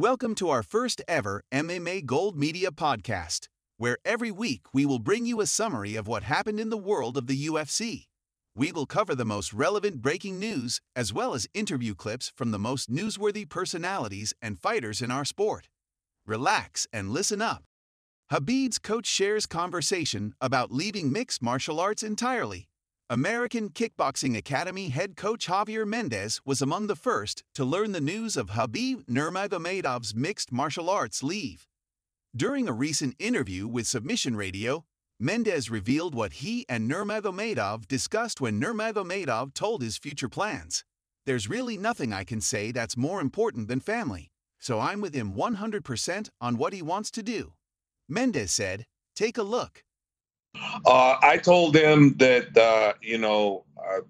Welcome to our first ever MMA Gold Media podcast, where every week we will bring you a summary of what happened in the world of the UFC. We will cover the most relevant breaking news, as well as interview clips from the most newsworthy personalities and fighters in our sport. Relax and listen up. Khabib's coach shares conversation about leaving mixed martial arts entirely. American Kickboxing Academy head coach Javier Mendez was among the first to learn the news of Khabib Nurmagomedov's mixed martial arts leave. During a recent interview with Submission Radio, Mendez revealed what he and Nurmagomedov discussed when Nurmagomedov told his future plans. There's really nothing I can say that's more important than family, so I'm with him 100% on what he wants to do. Mendez said, Take a look. Uh, I told him that uh, you know uh,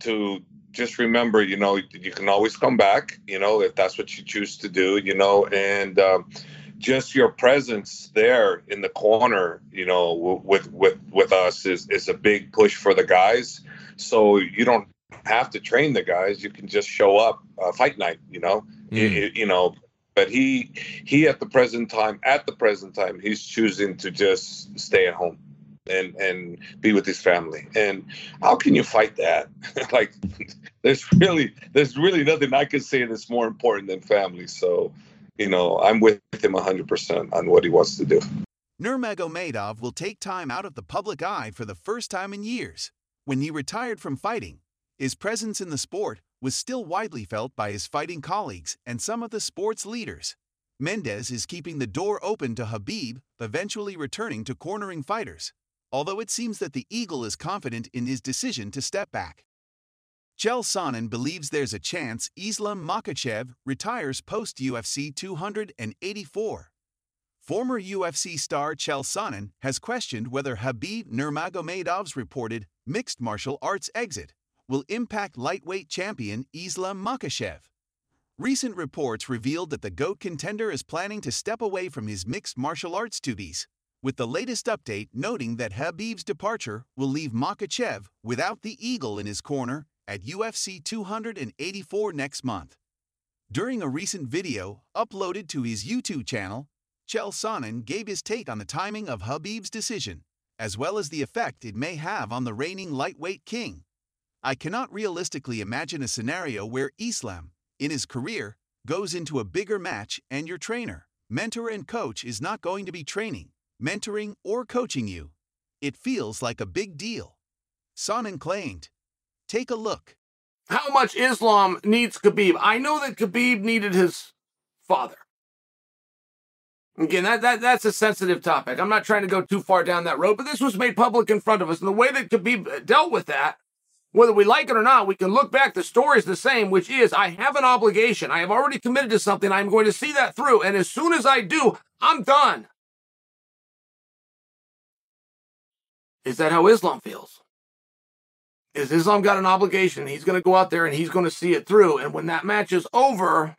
to just remember, you know, you can always come back, you know, if that's what you choose to do, you know, and um, just your presence there in the corner, you know, with with with us is is a big push for the guys. So you don't have to train the guys; you can just show up uh, fight night, you know, mm. you know. But he he at the present time, at the present time, he's choosing to just stay at home and and be with his family. And how can you fight that? like there's really there's really nothing I can say that's more important than family. So, you know, I'm with him 100% on what he wants to do. Nurmagomedov will take time out of the public eye for the first time in years. When he retired from fighting, his presence in the sport was still widely felt by his fighting colleagues and some of the sport's leaders. Mendez is keeping the door open to Khabib eventually returning to cornering fighters although it seems that the Eagle is confident in his decision to step back. Chael Sonnen believes there's a chance Islam Makhachev retires post UFC 284. Former UFC star Chael Sonnen has questioned whether Khabib Nurmagomedov's reported mixed martial arts exit will impact lightweight champion Islam Makhachev. Recent reports revealed that the GOAT contender is planning to step away from his mixed martial arts duties with the latest update noting that Khabib's departure will leave Makhachev without the Eagle in his corner at UFC 284 next month. During a recent video uploaded to his YouTube channel, Chael Sonnen gave his take on the timing of Khabib's decision, as well as the effect it may have on the reigning lightweight king. I cannot realistically imagine a scenario where Islam, in his career, goes into a bigger match and your trainer, mentor, and coach is not going to be training mentoring, or coaching you. It feels like a big deal. Sonnen claimed. Take a look. How much Islam needs Khabib? I know that Khabib needed his father. Again, that, that that's a sensitive topic. I'm not trying to go too far down that road, but this was made public in front of us. And the way that Khabib uh, dealt with that, whether we like it or not, we can look back. The story is the same, which is I have an obligation. I have already committed to something. I'm going to see that through. And as soon as I do, I'm done. Is that how Islam feels? Is Islam got an obligation? He's going to go out there and he's going to see it through. And when that match is over,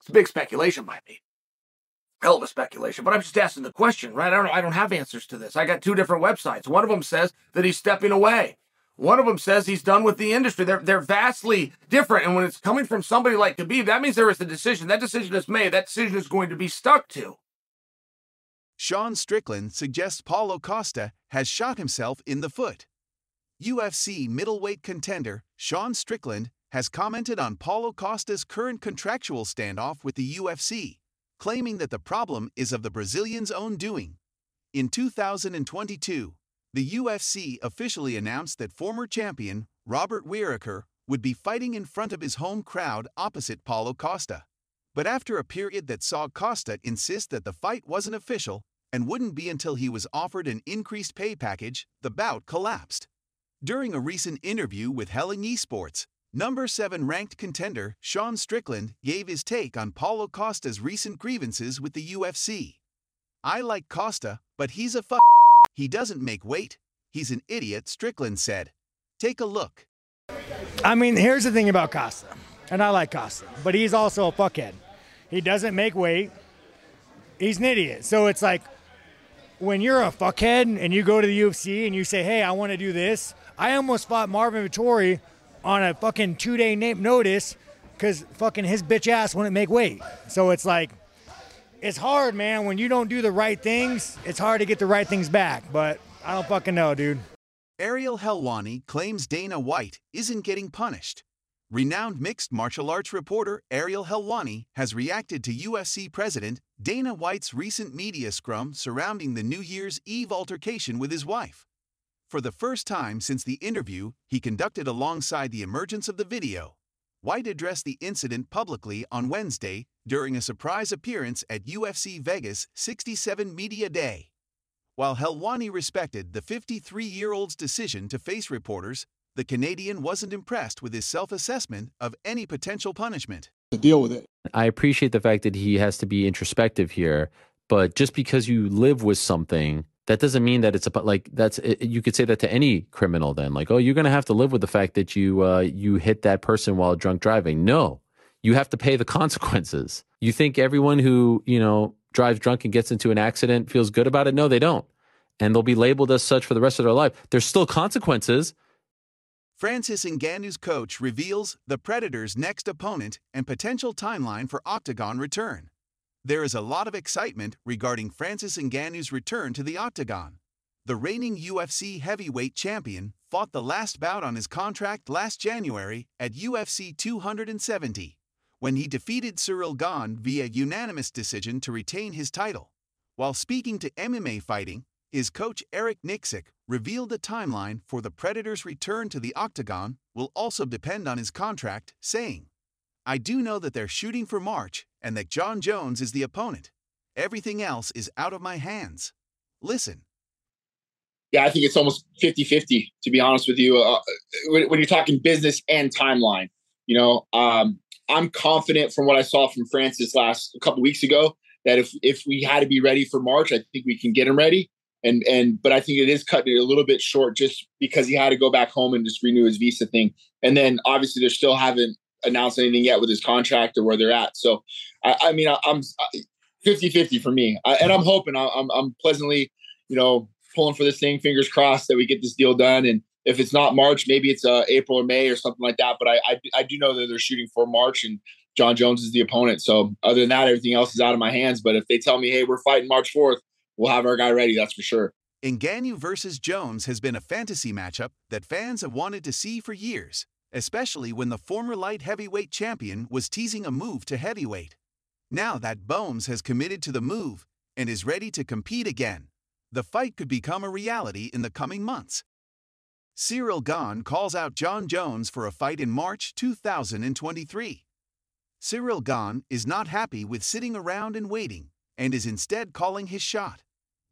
it's a big speculation by me. Hell of a speculation, but I'm just asking the question, right? I don't, I don't have answers to this. I got two different websites. One of them says that he's stepping away. One of them says he's done with the industry. They're, they're vastly different. And when it's coming from somebody like Khabib, that means there is a decision. That decision is made. That decision is going to be stuck to. Sean Strickland suggests Paulo Costa has shot himself in the foot. UFC middleweight contender Sean Strickland has commented on Paulo Costa's current contractual standoff with the UFC, claiming that the problem is of the Brazilian's own doing. In 2022, the UFC officially announced that former champion Robert Whittaker would be fighting in front of his home crowd opposite Paulo Costa. But after a period that saw Costa insist that the fight wasn't official and wouldn't be until he was offered an increased pay package, the bout collapsed. During a recent interview with Helen Yee Sports, number 7 ranked contender Sean Strickland gave his take on Paulo Costa's recent grievances with the UFC. I like Costa, but he's a fuck. He doesn't make weight. He's an idiot, Strickland said. Take a look. I mean, here's the thing about Costa, and I like Costa, but he's also a fuckhead. He doesn't make weight. He's an idiot. So it's like when you're a fuckhead and you go to the UFC and you say, "Hey, I want to do this," I almost fought Marvin Vettori on a fucking two-day notice because fucking his bitch ass wouldn't make weight. So it's like, it's hard, man. When you don't do the right things, it's hard to get the right things back. But I don't fucking know, dude. Ariel Helwani claims Dana White isn't getting punished. Renowned mixed martial arts reporter Ariel Helwani has reacted to UFC president Dana White's recent media scrum surrounding the New Year's Eve altercation with his wife. For the first time since the interview he conducted alongside the emergence of the video, White addressed the incident publicly on Wednesday during a surprise appearance at UFC Vegas 67 Media Day. While Helwani respected the 53 year old's decision to face reporters, the Canadian wasn't impressed with his self assessment of any potential punishment. To deal with it. I appreciate the fact that he has to be introspective here, but just because you live with something, that doesn't mean that it's a like that's you could say that to any criminal then like oh you're going to have to live with the fact that you uh, you hit that person while drunk driving. No you have to pay the consequences. You think everyone who you know drives drunk and gets into an accident feels good about it? No they don't. And they'll be labeled as such for the rest of their life. There's still consequences Francis Ngannou's coach reveals the Predators' next opponent and potential timeline for Octagon return. There is a lot of excitement regarding Francis Ngannou's return to the Octagon. The reigning UFC heavyweight champion fought the last bout on his contract last January at UFC 270, when he defeated Ciryl Gane via unanimous decision to retain his title. While speaking to MMA Fighting, his coach Eric Nicksick revealed the timeline for the Predators' return to the Octagon will also depend on his contract, saying, I do know that they're shooting for March and that Jon Jones is the opponent. Everything else is out of my hands. Listen. Yeah, I think it's almost 50 50, to be honest with you. Uh, when, when, you're talking business and timeline, you know, um, I'm confident from what I saw from Francis last a couple weeks ago that if if we had to be ready for March, I think we can get him ready and and but I think it is cutting it a little bit short just because he had to go back home and just renew his visa thing. And then obviously they still haven't announced anything yet with his contract or where they're at. So I, I mean I, am 50-50 for me, I, and I'm hoping I'm I'm pleasantly you know pulling for this thing. Fingers crossed that we get this deal done. And if it's not March, maybe it's uh, April or May or something like that. But I, I I do know that they're shooting for March and. Jon Jones is the opponent. So other than that, everything else is out of my hands. But if they tell me, hey, we're fighting March 4th, we'll have our guy ready. That's for sure. Ngannou versus Jones has been a fantasy matchup that fans have wanted to see for years, especially when the former light heavyweight champion was teasing a move to heavyweight. Now that Bones has committed to the move and is ready to compete again, the fight could become a reality in the coming months. Ciryl Gane calls out Jon Jones for a fight in March 2023. Ciryl Gane is not happy with sitting around and waiting and is instead calling his shot.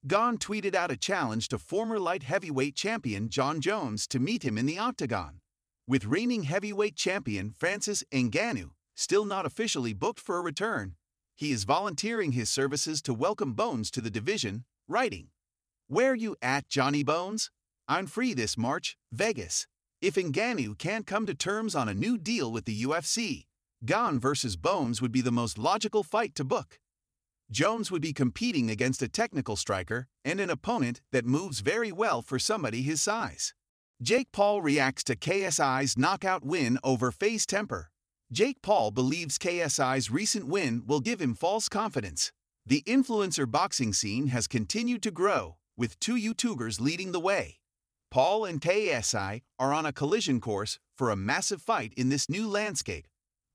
Gane tweeted out a challenge to former light heavyweight champion Jon Jones to meet him in the octagon. With reigning heavyweight champion Francis Ngannou still not officially booked for a return, he is volunteering his services to welcome Bones to the division, writing, Where you at, Johnny Bones? I'm free this March, Vegas. If Ngannou can't come to terms on a new deal with the UFC, Gane versus Bones would be the most logical fight to book. Jones would be competing against a technical striker and an opponent that moves very well for somebody his size. Jake Paul reacts to KSI's knockout win over FaZe Temperrr. Jake Paul believes KSI's recent win will give him false confidence. The influencer boxing scene has continued to grow, with two YouTubers leading the way. Paul and KSI are on a collision course for a massive fight in this new landscape.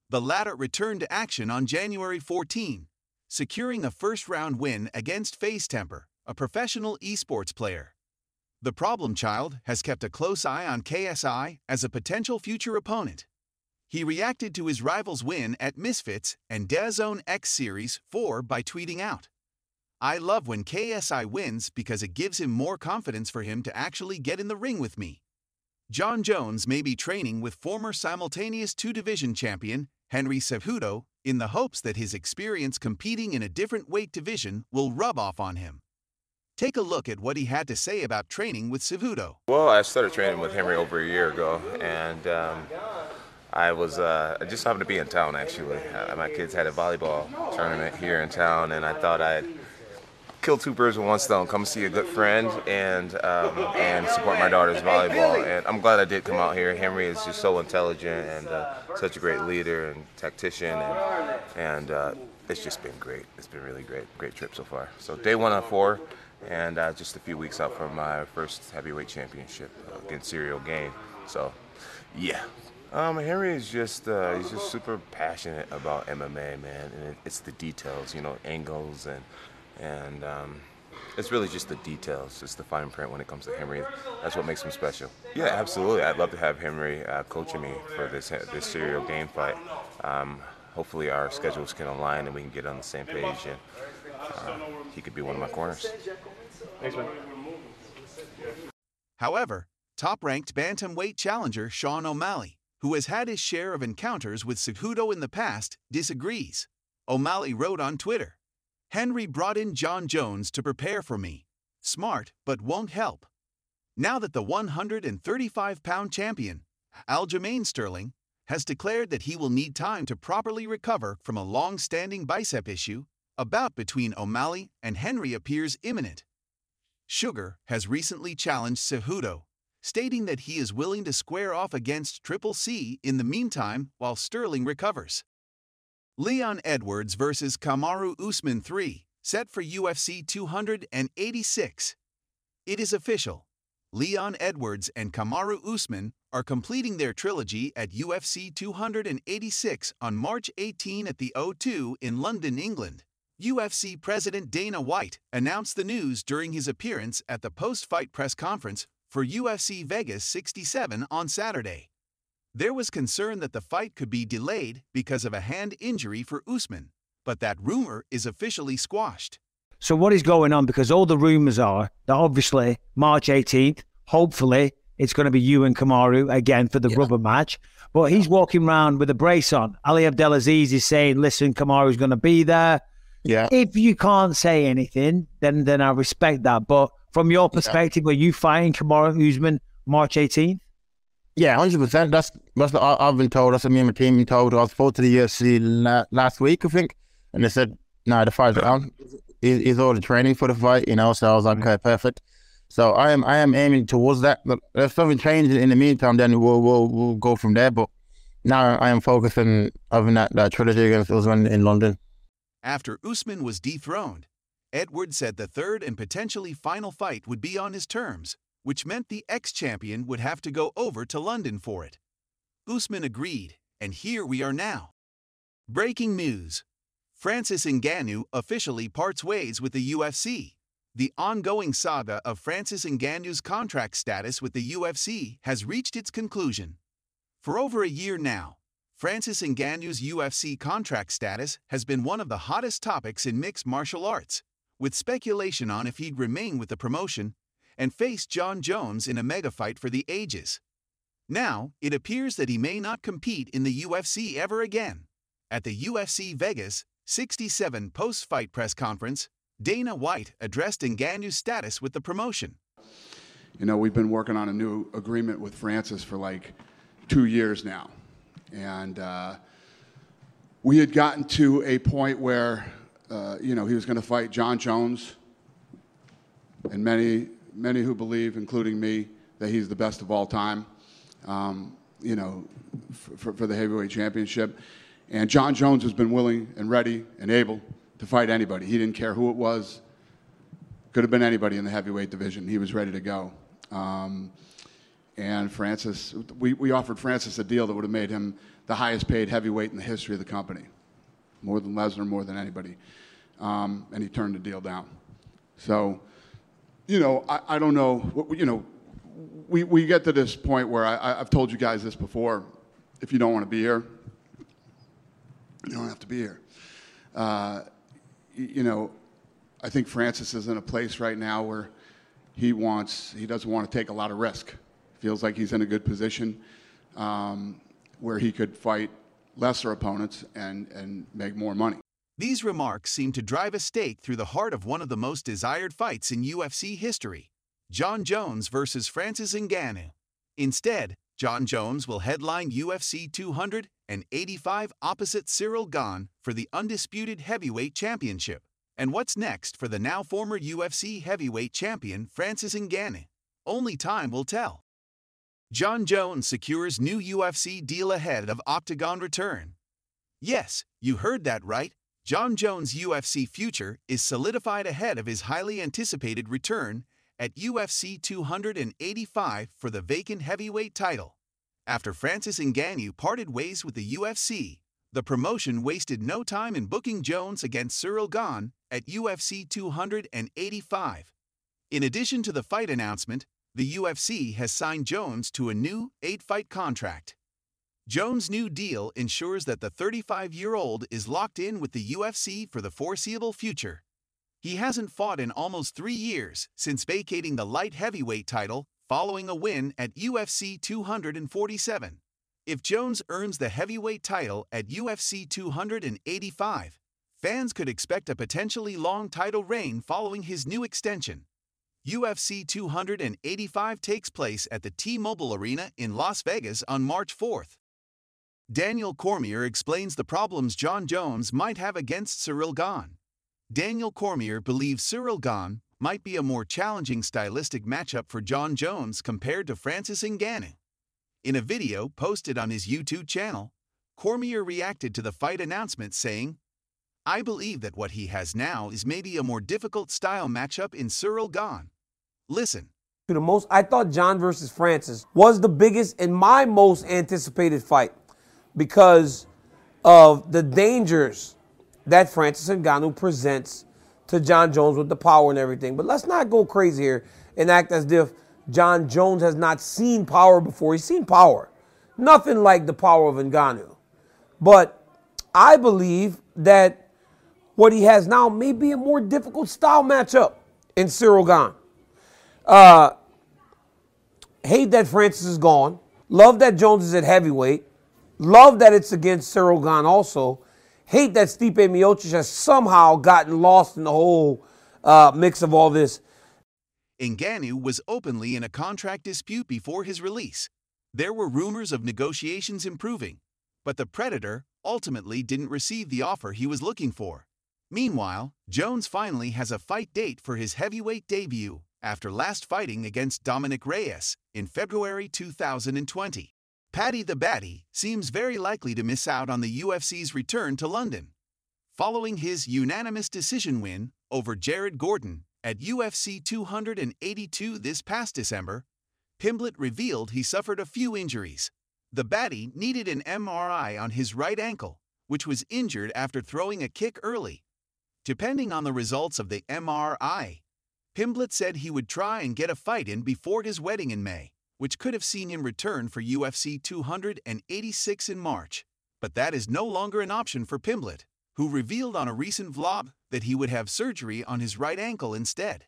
The latter returned to action on January 14 securing a first-round win against FaZe Temperrr, a professional esports player. The problem child has kept a close eye on KSI as a potential future opponent. He reacted to his rival's win at Misfits and DAZN X Series 4 by tweeting out, I love when KSI wins because it gives him more confidence for him to actually get in the ring with me. Jon Jones may be training with former simultaneous two-division champion Henry Cejudo in the hopes that his experience competing in a different weight division will rub off on him. Take a look at what he had to say about training with Cejudo. Well, I started training with Henry over a year ago, and um, I was uh, I just happened to be in town actually. Uh, my kids had a volleyball tournament here in town, and I thought I'd kill two birds with one stone. Come see a good friend and um, and support my daughter's volleyball. And I'm glad I did come out here. Henry is just so intelligent and uh, such a great leader and tactician, and, and uh, it's just been great. It's been really great, great trip so far. So day one on four, and uh, just a few weeks out from my first heavyweight championship against Ciryl Gane. So, yeah, um, Henry is just uh, he's just super passionate about MMA, man, and it, it's the details, you know, angles and and um, it's really just the details, it's the fine print when it comes to Henry. That's what makes him special. Yeah, absolutely. I'd love to have Henry uh, coaching me for this this Ciryl Gane fight. Um, hopefully, our schedules can align and we can get on the same page, and uh, he could be one of my corners. Thanks, man. However, top-ranked bantamweight challenger Sean O'Malley who has had his share of encounters with Cejudo in the past, disagrees. O'Malley wrote on Twitter Henry brought in Jon Jones to prepare for me. Smart, but won't help. Now that the 135 pound champion, Aljamain Sterling, has declared that he will need time to properly recover from a long standing bicep issue, a bout between O'Malley and Henry appears imminent. Sugar has recently challenged Cejudo stating that he is willing to square off against Triple C in the meantime while Sterling recovers. Leon Edwards vs. Kamaru Usman 3, set for UFC 286. It is official. Leon Edwards and Kamaru Usman are completing their trilogy at UFC 286 on March 18 at the O2 in London, England. UFC President Dana White announced the news during his appearance at the post fight press conference for UFC Vegas 67 on Saturday. There was concern that the fight could be delayed because of a hand injury for Usman, but that rumor is officially squashed. So, what is going on? Because all the rumors are that obviously March 18th, hopefully, it's going to be you and Kamaru again for the yeah. rubber match. But he's walking around with a brace on. Ali Abdelaziz is saying, listen, Kamaru's going to be there. Yeah. If you can't say anything, then then I respect that. But from your perspective, yeah. were you fighting Kamaru Usman March 18th? Yeah, hundred percent. That's that's what I've been told. That's what me and my team been told. I was spoke to the UFC last week, I think, and they said, "No, the fight's down. He's, he's all the training for the fight, you know." So I was like, mm-hmm. "Okay, perfect." So I am I am aiming towards that. But if something changes in the meantime, then we'll we'll, we'll go from there. But now I am focusing on that, that trilogy against Usman in London. After Usman was dethroned, Edwards said the third and potentially final fight would be on his terms, which meant the ex-champion would have to go over to London for it. Usman agreed, and here we are now. Breaking news. Francis Ngannou officially parts ways with the UFC. The ongoing saga of Francis Ngannou's contract status with the UFC has reached its conclusion. For over a year now, Francis Ngannou's UFC contract status has been one of the hottest topics in mixed martial arts with speculation on if he'd remain with the promotion and face Jon Jones in a mega fight for the ages. Now, it appears that he may not compete in the UFC ever again. At the UFC Vegas 67 post fight press conference, Dana White addressed Ngannou's status with the promotion. You know, we've been working on a new agreement with Francis for like two years now. And uh, we had gotten to a point where uh, you know, he was going to fight Jon Jones, and many, many who believe, including me, that he's the best of all time. Um, you know, for, for the heavyweight championship. And Jon Jones has been willing and ready and able to fight anybody. He didn't care who it was. Could have been anybody in the heavyweight division. He was ready to go. Um, and Francis, we, we offered Francis a deal that would have made him the highest paid heavyweight in the history of the company more than Lesnar, more than anybody. Um, and he turned the deal down. So, you know, I, I don't know, you know, we, we get to this point where I, I've told you guys this before. If you don't want to be here, you don't have to be here. Uh, you know, I think Francis is in a place right now where he wants, he doesn't want to take a lot of risk. Feels like he's in a good position um, where he could fight lesser opponents and, and make more money. These remarks seem to drive a stake through the heart of one of the most desired fights in UFC history Jon Jones versus Francis Ngannou. Instead, Jon Jones will headline UFC 285 opposite Ciryl Gane for the undisputed heavyweight championship, And what's next for the now former UFC heavyweight champion Francis Ngannou? Only time will tell. Jon Jones secures new UFC deal ahead of Octagon return. Yes, you heard that right. Jon Jones' UFC future is solidified ahead of his highly anticipated return at UFC 285 for the vacant heavyweight title. After Francis Ngannou parted ways with the UFC, the promotion wasted no time in booking Jones against Ciryl Gane at UFC 285. In addition to the fight announcement, the UFC has signed Jones to a new eight fight contract. Jones' new deal ensures that the 35 year old is locked in with the UFC for the foreseeable future. He hasn't fought in almost three years since vacating the light heavyweight title following a win at UFC 247. If Jones earns the heavyweight title at UFC 285, fans could expect a potentially long title reign following his new extension. UFC 285 takes place at the T Mobile Arena in Las Vegas on March 4th. Daniel Cormier explains the problems Jon Jones might have against Ciryl Gane. Daniel Cormier believes Ciryl Gane might be a more challenging stylistic matchup for Jon Jones compared to Francis Ngannou. In a video posted on his YouTube channel, Cormier reacted to the fight announcement saying, I believe that what he has now is maybe a more difficult style matchup in Ciryl Gane. Listen. To the most, I thought Jon versus Francis was the biggest and my most anticipated fight because of the dangers that Francis Ngannou presents to Jon Jones with the power and everything. But let's not go crazy here and act as if Jon Jones has not seen power before. He's seen power. Nothing like the power of Ngannou. But I believe that what he has now may be a more difficult style matchup in Ciryl Gane. Uh, hate that Francis is gone. Love that Jones is at heavyweight. Love that it's against Ciryl Gane also. Hate that Stipe Miocic has somehow gotten lost in the whole uh, mix of all this. Ngannou was openly in a contract dispute before his release. There were rumors of negotiations improving, but the Predator ultimately didn't receive the offer he was looking for. Meanwhile, Jones finally has a fight date for his heavyweight debut after last fighting against Dominick Reyes in February 2020. Paddy the Baddy seems very likely to miss out on the UFC's return to London. Following his unanimous decision win over Jared Gordon at UFC 282 this past December, Pimblett revealed he suffered a few injuries. The Baddy needed an MRI on his right ankle, which was injured after throwing a kick early. Depending on the results of the MRI, Pimblett said he would try and get a fight in before his wedding in May which could have seen him return for UFC 286 in March. But that is no longer an option for Pimblett, who revealed on a recent vlog that he would have surgery on his right ankle instead.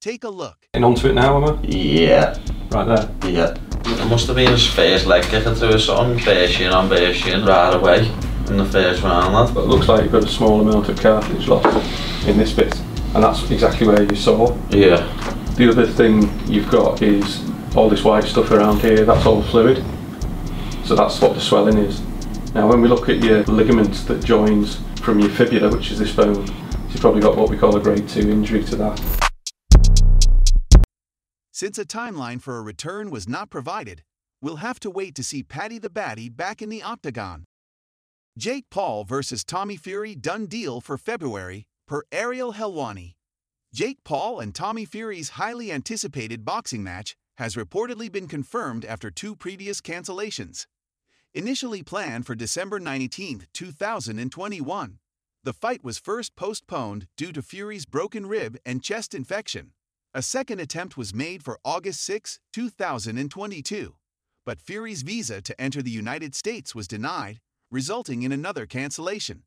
Take a look. And onto it now, am I? Yeah. Right there? Yeah. It must have been his first leg kick through his on Bershien on Bershien right away in the first round. Lad. But it looks like you've got a small amount of cartilage lost in this bit. And that's exactly where you saw. Yeah. The other thing you've got is all this white stuff around here, that's all fluid. So that's what the swelling is. Now when we look at your ligament that joins from your fibula, which is this bone, you've probably got what we call a grade 2 injury to that. Since a timeline for a return was not provided, we'll have to wait to see Paddy the Baddy back in the octagon. Jake Paul versus Tommy Fury done deal for February, per Ariel Helwani. Jake Paul and Tommy Fury's highly anticipated boxing match has reportedly been confirmed after two previous cancellations. Initially planned for December 19, 2021, the fight was first postponed due to Fury's broken rib and chest infection. A second attempt was made for August 6, 2022, but Fury's visa to enter the United States was denied, resulting in another cancellation.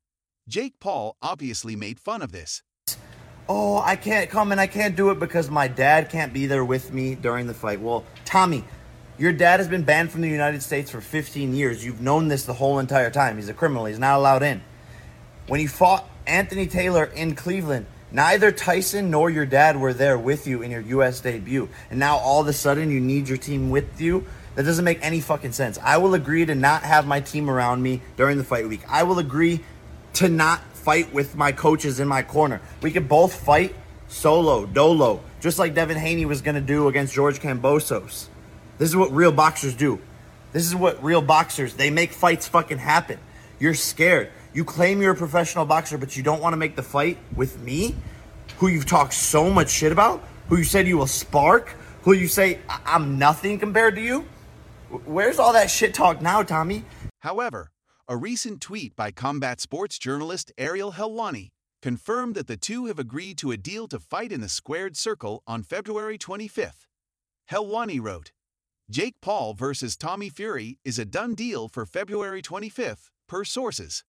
Jake Paul obviously made fun of this, oh, I can't come and I can't do it because my dad can't be there with me during the fight. Well, Tommy, your dad has been banned from the United States for 15 years. You've known this the whole entire time. He's a criminal. He's not allowed in. When you fought Anthony Taylor in Cleveland, neither Tyson nor your dad were there with you in your U.S. debut. And now all of a sudden you need your team with you. That doesn't make any fucking sense. I will agree to not have my team around me during the fight week. I will agree to not fight with my coaches in my corner. We could both fight solo, dolo, just like Devin Haney was going to do against George Kambosos. This is what real boxers do. This is what real boxers, they make fights fucking happen. You're scared. You claim you're a professional boxer, but you don't want to make the fight with me, who you've talked so much shit about, who you said you will spark, who you say "I- I'm nothing compared to you. Where's all that shit talk now, Tommy? However, a recent tweet by combat sports journalist Ariel Helwani confirmed that the two have agreed to a deal to fight in the squared circle on February 25th. Helwani wrote, Jake Paul versus Tommy Fury is a done deal for February 25th, per sources.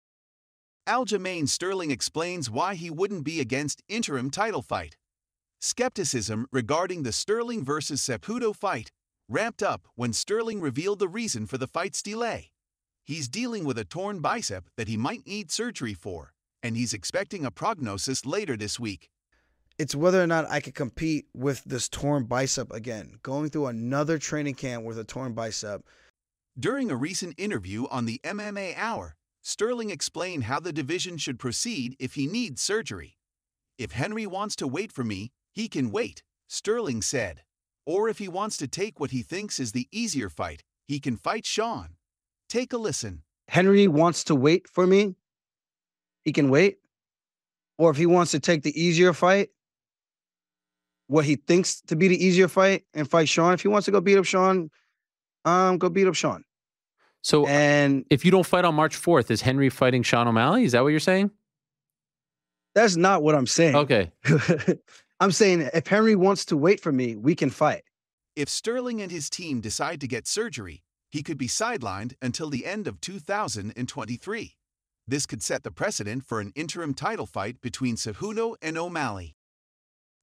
Aljamain Sterling explains why he wouldn't be against interim title fight. Skepticism regarding the Sterling versus Cejudo fight ramped up when Sterling revealed the reason for the fight's delay. He's dealing with a torn bicep that he might need surgery for, and he's expecting a prognosis later this week. It's whether or not I could compete with this torn bicep again. Going through another training camp with a torn bicep. During a recent interview on the MMA Hour, Sterling explained how the division should proceed if he needs surgery. If Henry wants to wait for me, he can wait, Sterling said. Or if he wants to take what he thinks is the easier fight, he can fight Sean. Take a listen. Henry wants to wait for me. He can wait. Or if he wants to take the easier fight, what he thinks to be the easier fight and fight Sean. If he wants to go beat up Sean, um, go beat up Sean. So, and if you don't fight on March 4th, is Henry fighting Sean O'Malley? Is that what you're saying? That's not what I'm saying. Okay. I'm saying if Henry wants to wait for me, we can fight. If Sterling and his team decide to get surgery, he could be sidelined until the end of 2023. This could set the precedent for an interim title fight between Cejudo and O'Malley.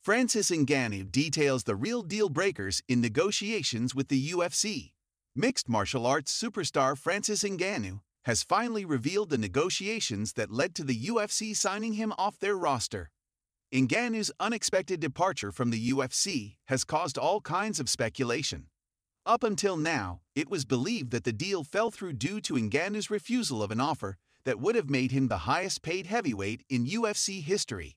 Francis Ngannou details the real deal breakers in negotiations with the UFC. Mixed martial arts superstar Francis Ngannou has finally revealed the negotiations that led to the UFC signing him off their roster. Ngannou's unexpected departure from the UFC has caused all kinds of speculation. Up until now, it was believed that the deal fell through due to Ngannou's refusal of an offer that would have made him the highest paid heavyweight in UFC history.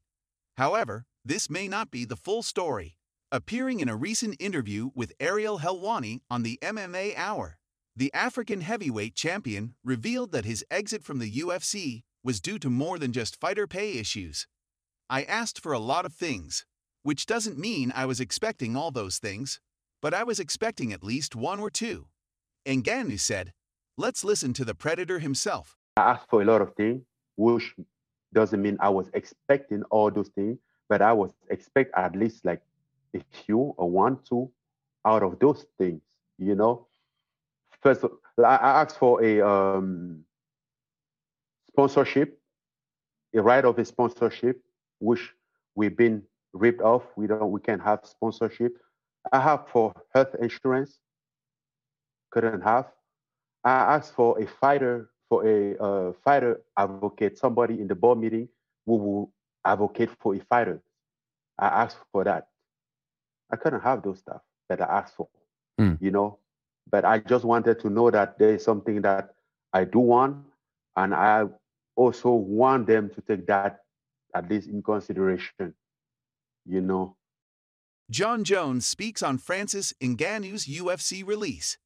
However, this may not be the full story. Appearing in a recent interview with Ariel Helwani on the MMA Hour, the African heavyweight champion revealed that his exit from the UFC was due to more than just fighter pay issues. I asked for a lot of things, which doesn't mean I was expecting all those things, but I was expecting at least one or two. Ngannou said, Let's listen to the Predator himself. I asked for a lot of things, which doesn't mean I was expecting all those things, but I was expect at least like a few or one, two out of those things, you know. First, I asked for a um, sponsorship, a right of a sponsorship, which we've been ripped off. We don't, we can't have sponsorship. I have for health insurance, couldn't have. I asked for a fighter, for a uh, fighter advocate, somebody in the board meeting who will advocate for a fighter. I asked for that. I couldn't have those stuff that I asked for, Mm. you know. But I just wanted to know that there is something that I do want, and I also want them to take that at least in consideration, you know. Jon Jones speaks on Francis Ngannou's UFC release.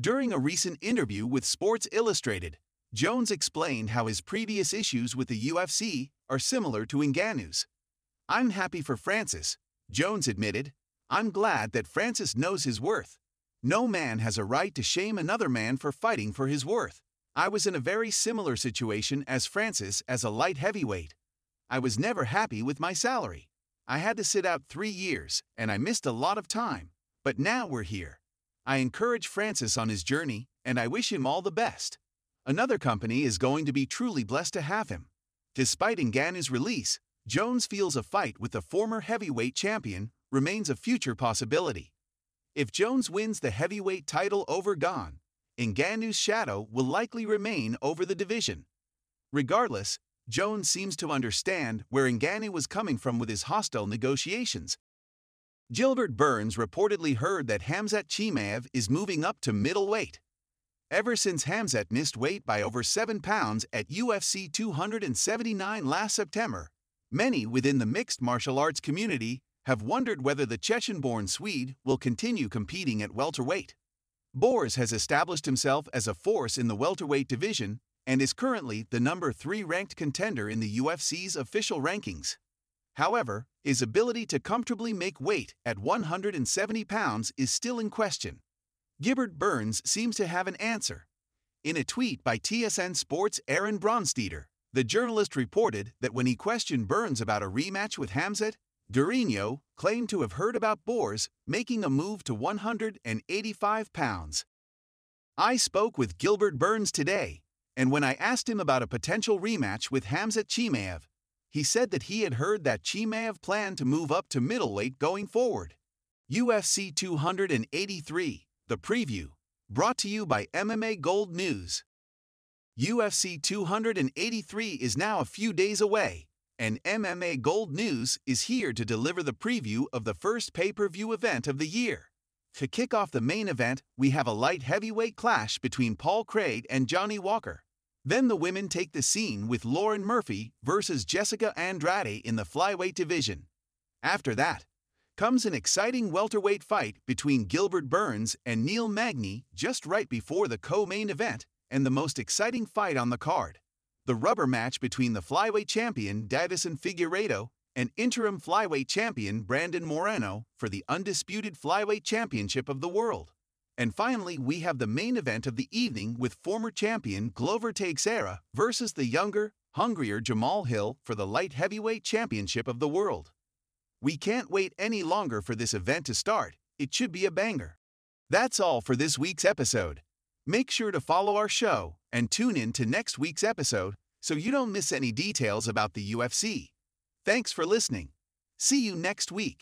During a recent interview with Sports Illustrated, Jones explained how his previous issues with the UFC are similar to Ngannou's. I'm happy for Francis, Jones admitted. I'm glad that Francis knows his worth. No man has a right to shame another man for fighting for his worth. I was in a very similar situation as Francis as a light heavyweight. I was never happy with my salary. I had to sit out three years, and I missed a lot of time. But now we're here. I encourage Francis on his journey, and I wish him all the best. Another company is going to be truly blessed to have him. Despite Ngannou's release, Jones feels a fight with the former heavyweight champion remains a future possibility. If Jones wins the heavyweight title over Gane, Ngannou's shadow will likely remain over the division. Regardless, Jones seems to understand where Ngannou was coming from with his hostile negotiations. Gilbert Burns reportedly heard that Khamzat Chimaev is moving up to middleweight. Ever since Khamzat missed weight by over 7 pounds at UFC 279 last September, many within the mixed martial arts community have wondered whether the Chechen born Swede will continue competing at welterweight. Borz has established himself as a force in the welterweight division and is currently the number 3 ranked contender in the UFC's official rankings. However, his ability to comfortably make weight at 170 pounds is still in question. Gilbert Burns seems to have an answer. In a tweet by TSN Sports' Aaron Bronsteter, the journalist reported that when he questioned Burns about a rematch with Khamzat, Durinho claimed to have heard about Borz making a move to 185 pounds. I spoke with Gilbert Burns today, and when I asked him about a potential rematch with Khamzat Chimaev, he said that he had heard that Chimaev planned to move up to middleweight going forward. UFC 283 the preview, brought to you by MMA Gold News. UFC 283 is now a few days away, and MMA Gold News is here to deliver the preview of the first pay per view event of the year. To kick off the main event, we have a light heavyweight clash between Paul Craig and Johnny Walker. Then the women take the scene with Lauren Murphy versus Jessica Andrade in the flyweight division. After that, comes an exciting welterweight fight between Gilbert Burns and Neil Magny just right before the co main event and the most exciting fight on the card the rubber match between the flyweight champion Deiveson Figueiredo and interim flyweight champion Brandon Moreno for the undisputed flyweight championship of the world. And finally, we have the main event of the evening with former champion Glover Teixeira versus the younger, hungrier Jamal Hill for the light heavyweight championship of the world. We can't wait any longer for this event to start. It should be a banger. That's all for this week's episode. Make sure to follow our show and tune in to next week's episode so you don't miss any details about the UFC. Thanks for listening. See you next week.